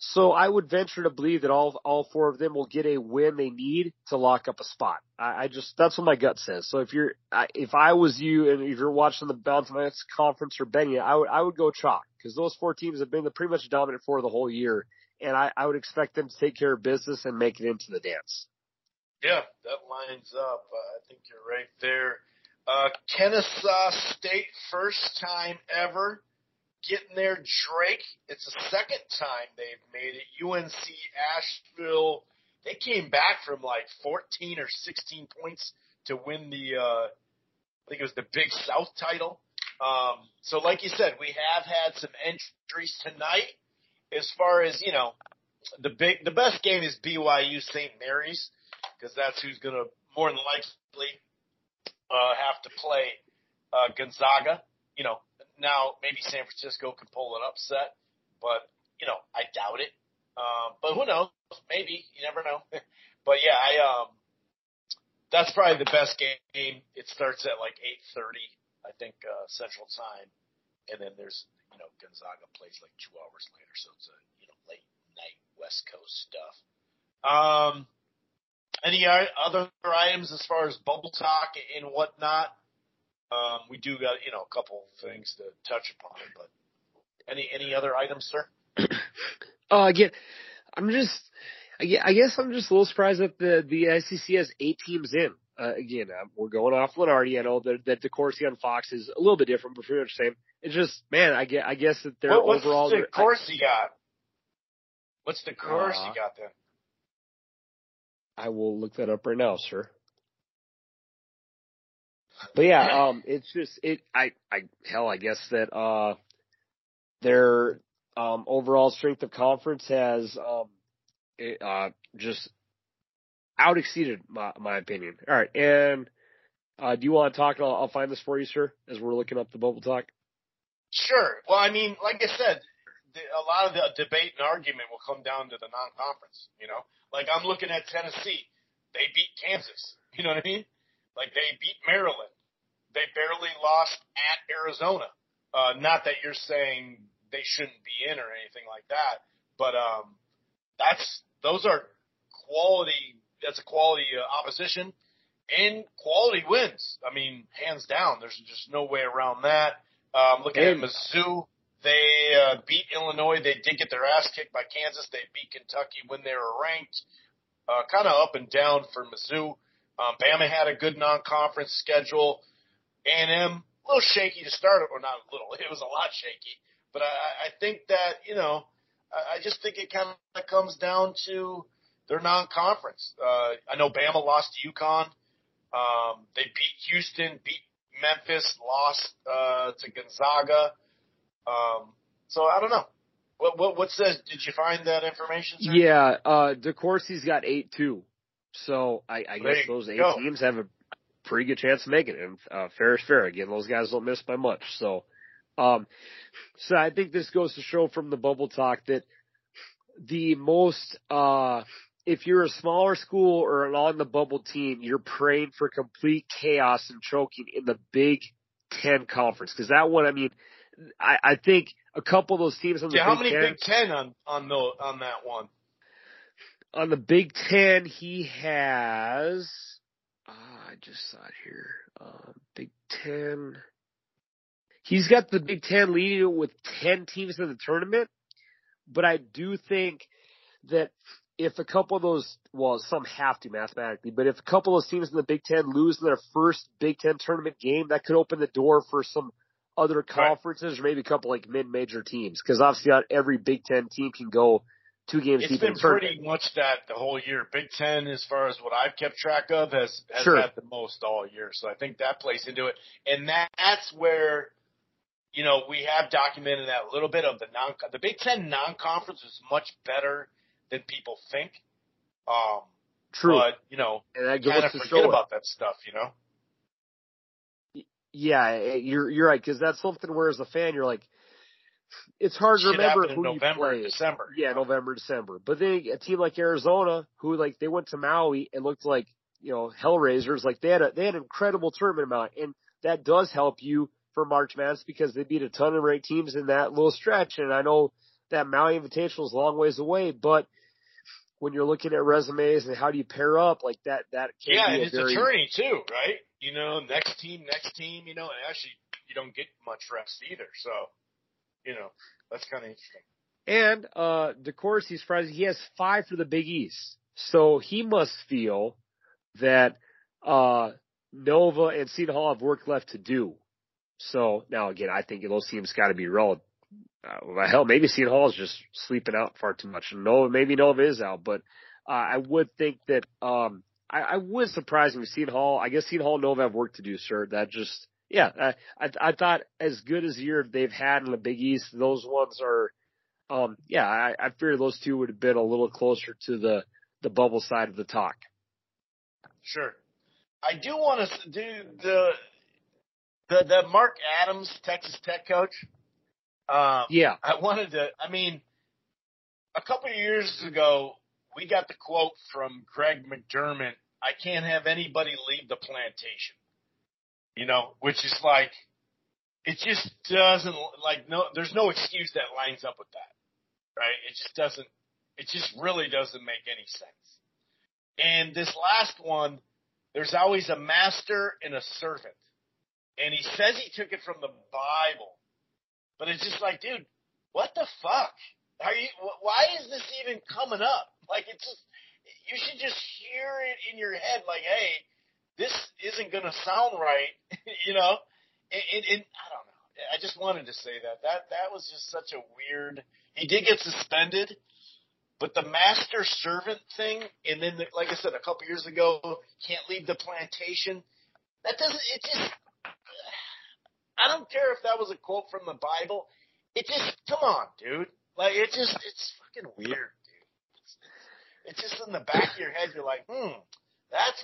So I would venture to believe that all all four of them will get a win they need to lock up a spot. I, I just that's what my gut says. So if you're I, if I was you and if you're watching the West Conference or betting I would I would go chalk because those four teams have been the pretty much dominant for the whole year, and I, I would expect them to take care of business and make it into the dance. Yeah, that lines up. Uh, I think you're right there. Uh, Kennesaw State, first time ever getting there. Drake, it's the second time they've made it. UNC Asheville, they came back from like 14 or 16 points to win the, uh, I think it was the Big South title. Um, so like you said, we have had some entries tonight. As far as you know, the big, the best game is BYU St. Mary's because that's who's going to more than likely uh, have to play uh, Gonzaga. You know, now, maybe San Francisco can pull an upset, but you know, I doubt it. Um, but who knows? Maybe you never know. but yeah, I um, that's probably the best game. It starts at like eight thirty, I think, uh, Central Time, and then there's you know Gonzaga plays like two hours later, so it's a you know late night West Coast stuff. Um, any other items as far as bubble talk and whatnot? Um, we do got you know a couple things to touch upon, but any any other items, sir? uh, again, I'm just, I guess I'm just a little surprised that the the SEC has eight teams in. Uh, again, uh, we're going off Lunardi. I know that that DeCourcy on Fox is a little bit different, but pretty much the same. It's just, man, I get, I guess that they're what, overall. What's the course you got? What's the course uh, you got then? I will look that up right now, sir. But yeah, um, it's just it. I I hell, I guess that uh, their um overall strength of conference has um, it, uh, just out exceeded my my opinion. All right, and uh, do you want to talk? I'll, I'll find this for you, sir, as we're looking up the bubble talk. Sure. Well, I mean, like I said, a lot of the debate and argument will come down to the non-conference. You know, like I'm looking at Tennessee. They beat Kansas. You know what I mean? Like they beat Maryland. They barely lost at Arizona. Uh, not that you're saying they shouldn't be in or anything like that, but um, that's those are quality. That's a quality uh, opposition and quality wins. I mean, hands down. There's just no way around that. Um, looking at Mizzou, they uh, beat Illinois. They did get their ass kicked by Kansas. They beat Kentucky when they were ranked. Uh, kind of up and down for Mizzou. Um, Bama had a good non-conference schedule. A&M, a little shaky to start, or not a little, it was a lot shaky. But I, I think that, you know, I, I just think it kind of comes down to their non-conference. Uh, I know Bama lost to UConn. Um, they beat Houston, beat Memphis, lost uh, to Gonzaga. Um, so I don't know. What what what's this? Did you find that information? Sir? Yeah, uh, DeCourcy's got eight two, so I, I guess those eight go. teams have a pretty good chance of making it. And uh, fair is fair. Again, those guys don't miss by much. So, um, so I think this goes to show from the bubble talk that the most, uh, if you're a smaller school or an on the bubble team, you're praying for complete chaos and choking in the Big Ten conference. Cause that one, I mean, I, I think a couple of those teams on the Yeah, how many Ten, Big Ten on on the on that one? On the Big Ten, he has. ah, I just saw it here. Uh, Big Ten. He's got the Big Ten leading with ten teams in the tournament, but I do think that if a couple of those, well, some have to mathematically, but if a couple of those teams in the Big Ten lose their first Big Ten tournament game, that could open the door for some other conferences or maybe a couple like mid-major teams. Because obviously, not every Big Ten team can go two games It's deep in been tournament. pretty much that the whole year. Big Ten, as far as what I've kept track of, has has Sure. had the most all year. So I think that plays into it, and that, that's where you know we have documented that little bit of the non the Big Ten non-conference is much better than people think. Um, True. but you know, and that kind of to forget show it. about that stuff. You know, Yeah, eh, you're you're right because that's something where as a fan you're like, it's hard to remember who November you and play. December. Yeah, November, December. But then a team like Arizona, who like they went to Maui and looked like you know hellraisers, like they had a they had an incredible tournament amount, and that does help you for March Madness because they beat a ton of ranked teams in that little stretch. And I know that Maui Invitational is a long ways away, but when you're looking at resumes and how do you pair up like that, that can Yeah, and it's very a tourney too, right? You know, next team, next team. You know, and actually you don't get much rest either. So, you know, that's kind of interesting. And uh DeCourcy's surprising. He has five for the Big East. So he must feel that uh Nova and Seton Hall have work left to do. So now again, I think those teams got to be relevant. Uh, well, hell, maybe Seton Hall is just sleeping out far too much. Nova, maybe Nova is out, but uh, I would think that um I, I would surprise me. Seton Hall, I guess Seton Hall and Nova have work to do, sir. That just yeah, I I, I thought as good as year they've had in the Big East, those ones are um, yeah, I, I figured those two would have been a little closer to the the bubble side of the talk. Sure. I do want to do the the the Mark Adams Texas Tech coach. Um, Yeah, I wanted to. I mean, a couple of years ago, we got the quote from Greg McDermott. I can't have anybody leave the plantation. You know, which is like, it just doesn't like no. There's no excuse that lines up with that, right? It just doesn't. It just really doesn't make any sense. And this last one, there's always a master and a servant. And he says he took it from the Bible. But it's just like, dude, what the fuck? Are you, why is this even coming up? Like, it's just, you should just hear it in your head, like, hey, this isn't gonna sound right, you know? And, and, and I don't know. I just wanted to say that. That, that was just such a weird, he did get suspended, but the master servant thing, and then, the, like I said, a couple years ago, can't leave the plantation. That doesn't. It just. I don't care if that was a quote from the Bible. It just. Come on, dude. Like it just. It's fucking weird, dude. It's, it's just in the back of your head. You're like, hmm, that's.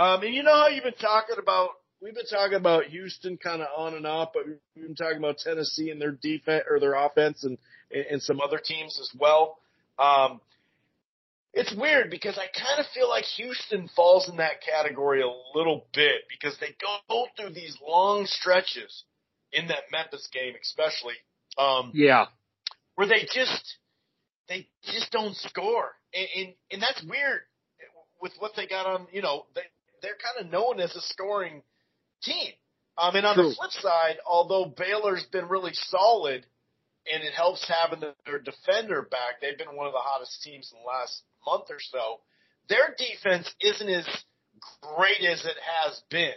Um, and you know how you've been talking about. We've been talking about Houston kind of on and off, but we've been talking about Tennessee and their defense or their offense and and some other teams as well. Um, it's weird because I kind of feel like Houston falls in that category a little bit because they go through these long stretches in that Memphis game, especially, um, yeah, where they just they just don't score, and, and and that's weird with what they got on. You know, they they're kind of known as a scoring team. Um, and on True. the flip side, although Baylor's been really solid, and it helps having the, their defender back. They've been one of the hottest teams in the last month or so. Their defense isn't as great as it has been,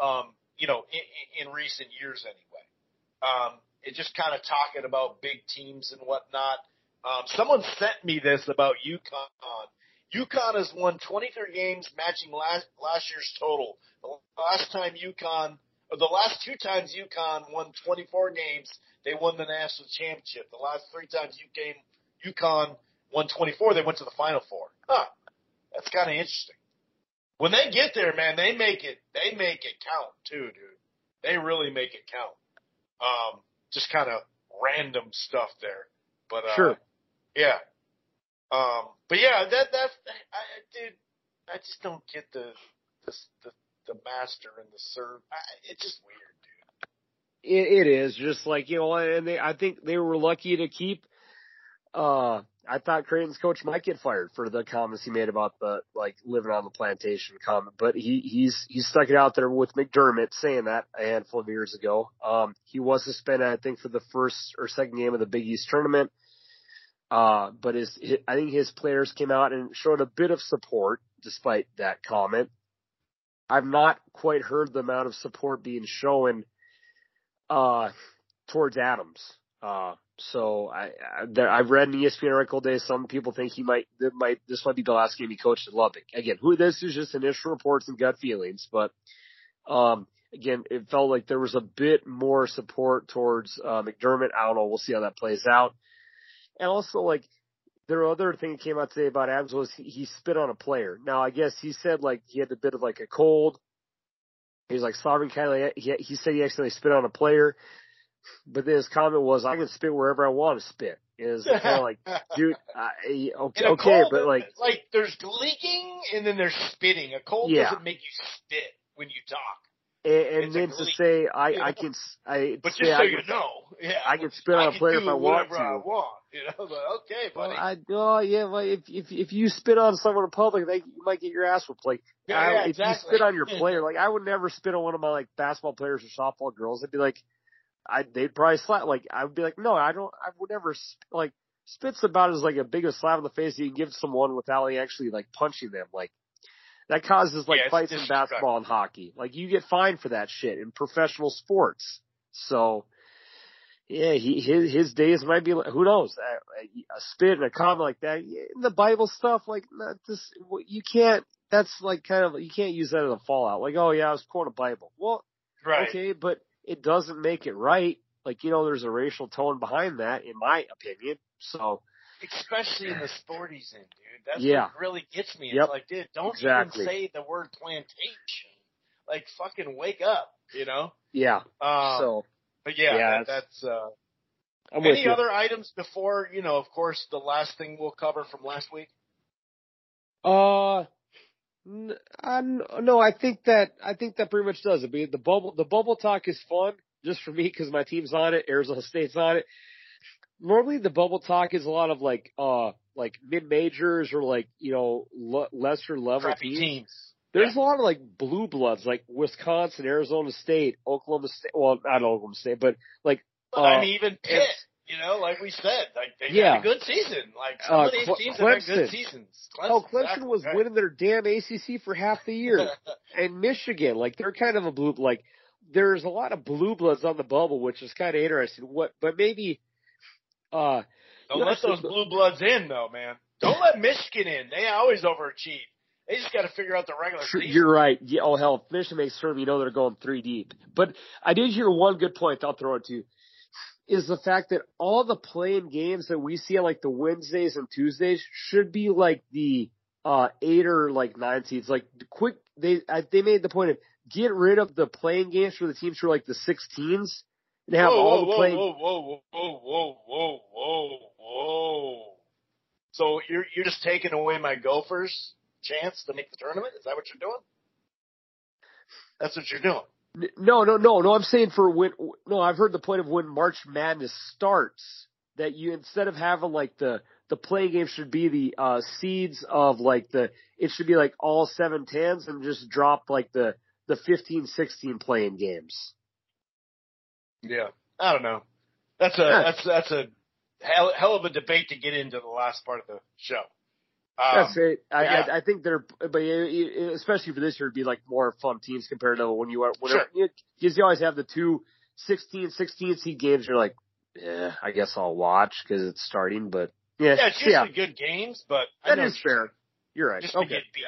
um, you know, in, in recent years anyway. Um, it just kind of talking about big teams and whatnot. Um, someone sent me this about UConn. UConn has won 23 games, matching last last year's total. The last time UConn The last two times UConn won 24 games, they won the national championship. The last three times UConn, UConn won 24, they went to the Final Four. Huh. That's kind of interesting. When they get there, man, they make it. They make it count too, dude. They really make it count. Um, just kind of random stuff there, but uh, Sure. yeah. Um, but yeah, that that's I, dude. I just don't get the the the, the master and the serve. I, it's just weird, dude. It, it is just like you know, and they I think they were lucky to keep. Uh, I thought Creighton's coach might get fired for the comments he made about the like living on the plantation comment, but he he's he stuck it out there with McDermott saying that a handful of years ago. Um, he was suspended, I think, for the first or second game of the Big East tournament. Uh, but his, his I think his players came out and showed a bit of support despite that comment. I've not quite heard the amount of support being shown uh, towards Adams. Uh, so I, I I've read E ESPN article today. Some people think he might, that might, this might be the last game he coached at Lubbock. Again, who this is just initial reports and gut feelings, but, um, again, it felt like there was a bit more support towards, uh, McDermott. I don't know. We'll see how that plays out. And also like, their other thing that came out today about Adams was he, he spit on a player. Now I guess he said like he had a bit of like a cold. He was like sovereign kind of, he, he said he accidentally spit on a player. But then his comment was, I can spit wherever I want to spit. Is kind of like, dude, I, okay, okay, cold, but like, like there's leaking and then there's spitting. A cold Yeah. doesn't make you spit when you talk. And, and then to say, I, You I can, s- I, But just so I you can, know, yeah, I can spit on a player do if I want whatever I want. You know, but okay, Well, buddy. I, oh yeah, well, if, if, if you spit on someone in public, they, you might get your ass whooped. Like, Yeah, I, yeah, if exactly. you spit on your player, like, I would never spit on one of my, like, basketball players or softball girls. I'd be like, I, they'd probably slap, like, I would be like, no, I don't, I would never, like, spit's about as, like, a big a slap in the face you can give someone without like, actually, like, punching them. Like, that causes, like, Yeah, fights in basketball and hockey. Like, you get fined for that shit in professional sports. So, yeah, he, his, his days might be, who knows, a, a spit and a comment like that. In the Bible stuff, like, not this, you can't, that's like kind of, you can't use that as a fallout. Like, oh yeah, I was quoting a Bible. Well, right. okay, but it doesn't make it right. Like, you know, there's a racial tone behind that, in my opinion. So, Especially in the sporties end, dude. That's Yeah. what really gets me. Yep. It's like, dude, don't Exactly. even say the word plantation. Like, fucking wake up, you know? yeah. Um, so, but yeah, yeah, that, that's, uh, I'm any other items before, you know, of course, the last thing we'll cover from last week? Uh, n- I, no, I think that I think that pretty much does it. The bubble, the bubble talk is fun just for me because my team's on it. Arizona State's on it. Normally, the bubble talk is a lot of like uh like mid majors or like you know le- lesser level teams. teams. There's a lot of like blue bloods like Wisconsin, Arizona State, Oklahoma State. Well, not Oklahoma State, but like But uh, I mean, even Pitt, you know, like we said, like they Yeah. had a good season. Like some Uh, of these Cle- teams have had good Clemson. seasons. oh, Clemson exactly, was right. winning their damn ACC for half the year. and Michigan, like they're kind of a blue, like there's a lot of blue bloods on the bubble, which is kind of interesting. What, but maybe, uh, Don't let those blue bloods in, though, man. Don't let Michigan in. They always overachieve. They just got to figure out the regular True, you're right. Yeah, oh hell, Michigan makes tournament, you know they're going three deep. But I did hear one good point. I'll throw it to you. Is the fact that all the playing games that we see on like the Wednesdays and Tuesdays should be like the uh eight or like nine seeds. Like quick, they I, they made the point of get rid of the playing games for the teams who are like the 16s and have whoa, all whoa, the playing. whoa, whoa, whoa, whoa, whoa, whoa, whoa. So you're you're just taking away my Gophers' chance to make the tournament? Is that what you're doing? That's what you're doing. No, no, no, no. I'm saying for when. No, I've heard the point of when March Madness starts that you instead of having like the the play game should be the uh seeds of like the it should be like all seven tens and just drop like the the 15 16 playing games. Yeah. I don't know. That's a that's that's a hell, hell of a debate to get into the last part of the show. Um, That's it. I, yeah. I I think they're but especially for this year it'd be like more fun teams compared to when you are whenever Sure. because you always have the two 16 16 seed games you're like yeah I guess I'll watch because it's starting but yeah Yeah, it's yeah usually good games, but that is fair. You're right. Just to Okay. get beat.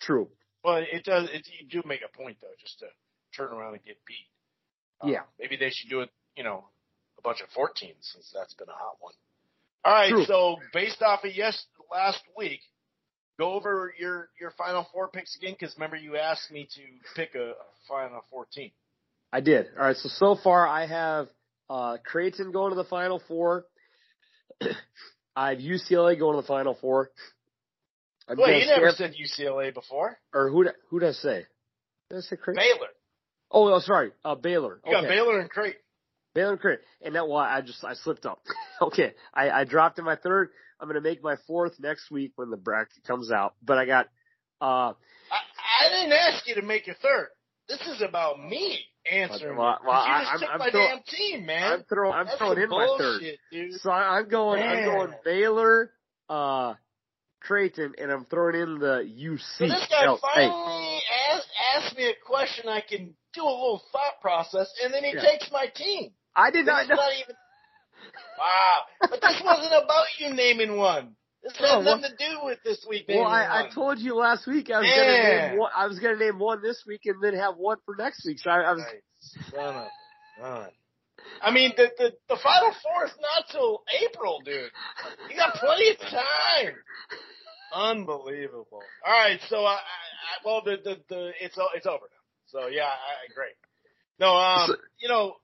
True. Well, it does. It, you do make a point though, just to turn around and get beat. Um, Yeah. Maybe they should do it, you know, a bunch of 14 since that's been a hot one. All right. True. So based off of yes last week, go over your your final four picks again because remember you asked me to pick a, a final 14. I did. All right. So so far I have uh Creighton going to the final four. I have UCLA going to the final four. I'm gonna you never stand- said UCLA before. or who? Who did I say? Did I say Creighton? Baylor. Oh, oh, sorry. Uh, Baylor. You got Okay. Baylor and Creighton. Baylor and Creighton. And that why I just I slipped up. okay. I, I dropped in my third. I'm gonna make my fourth next week when the bracket comes out. But I got uh I, I didn't ask you to make your third. This is about me answering. Well, well, you I- just I'm- took I'm my throw- damn team, man. I'm throwing I'm That's throwing in my third. dude. So I, I'm going I'm going Baylor, uh Creighton, and I'm throwing in the UC. So this guy No, finally asked me a question I can do a little thought process, and then he Yeah. takes my team. I did not know. not even. Wow, but this wasn't about you naming one. This has nothing to do with this week Well, I, I told you last week I was gonna name one. I was gonna name one this week and then have one for next week. So I, I was Right. Son. I mean, the, the the final four is not till April, dude. You got plenty of time. Unbelievable. All right, so I, I, I well, the, the the it's it's over now. So yeah, I, great. No, um, So- you know,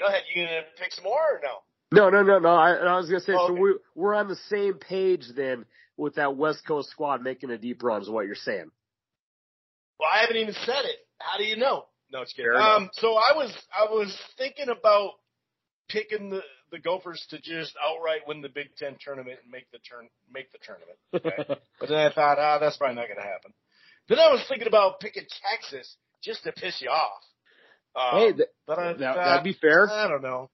go ahead. You gonna pick some more or no? No, no, no, no. I, I was gonna say, Oh, so okay. we we're on the same page then with that West Coast squad making a deep run. Is what you're saying? Well, I haven't even said it. How do you know? No, it's kidding. Um, so I was I was thinking about picking the the Gophers to just outright win the Big Ten tournament and make the turn make the tournament. Okay. but then I thought, ah, that's probably not going to happen. Then I was thinking about picking Texas just to piss you off. Um, hey, th- but I thought, that'd be fair. I don't know.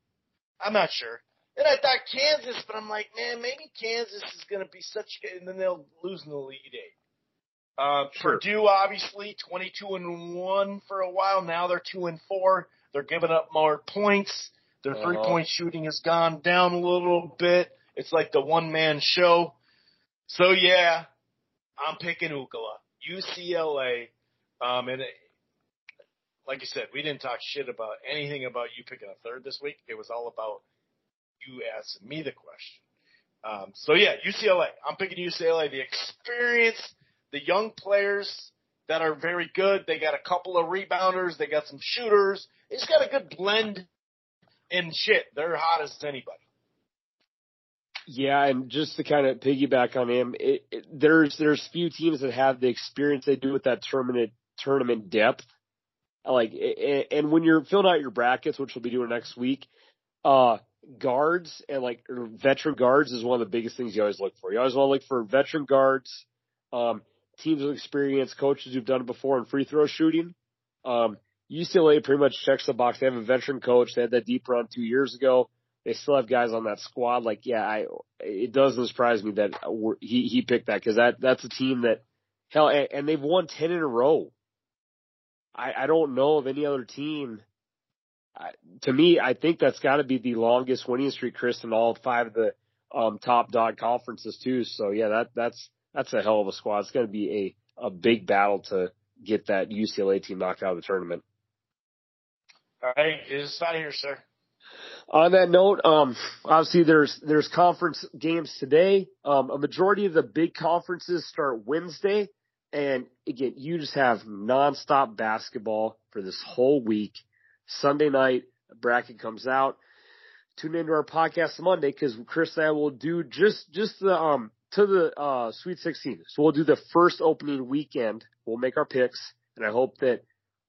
I'm not sure. And I thought Kansas, but I'm like, man, maybe Kansas is going to be such, and then they'll lose in the Elite Eight. Um, Sure. Purdue, obviously, 22 and one for a while. Now they're two and four. They're giving up more points. Their Uh-huh. three point shooting has gone down a little bit. It's like the one man show. So yeah, I'm picking Ukala, UCLA. Um, and it, like you said, we didn't talk shit about anything about you picking a third this week. It was all about you asking me the question. Um, so yeah, UCLA. I'm picking UCLA. The experience, the young players that are very good. They got a couple of rebounders. They got some shooters. They just got a good blend and shit. They're hot as anybody. Yeah, and just to kind of piggyback on him, it, it, there's there's few teams that have the experience they do with that tournament tournament depth. Like, a- and when you're filling out your brackets, which we'll be doing next week, uh, guards and like or veteran guards is one of the biggest things you always look for. You always want to look for veteran guards, um, teams with experience, coaches who've done it before in free throw shooting. Um, UCLA pretty much checks the box. They have a veteran coach. They had that deep run two years ago they still have guys on that squad. Like, yeah, I it doesn't surprise me that he he picked that because that that's a team that hell and, and they've won ten in a row. I I don't know of any other team. I, to me, I think that's got to be the longest winning streak, Chris, in all five of the um, top dog conferences too. So yeah, that that's that's a hell of a squad. It's going to be a a big battle to get that UCLA team knocked out of the tournament. All right, it's out here, sir. On that note, um, obviously there's there's conference games today. Um, a majority of the big conferences start Wednesday, and again, you just have nonstop basketball for this whole week. Sunday night, bracket comes out. Tune into our podcast Monday because Chris and I will do just just the um to the uh Sweet 16. So we'll do the first opening weekend. We'll make our picks, and I hope that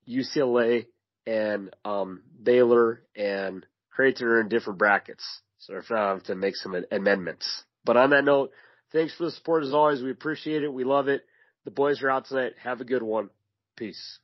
UCLA and um Baylor and Creighton are in different brackets. So if not, I have to make some amendments. But on that note, thanks for the support as always. We appreciate it. We love it. The boys are out tonight. Have a good one. Peace.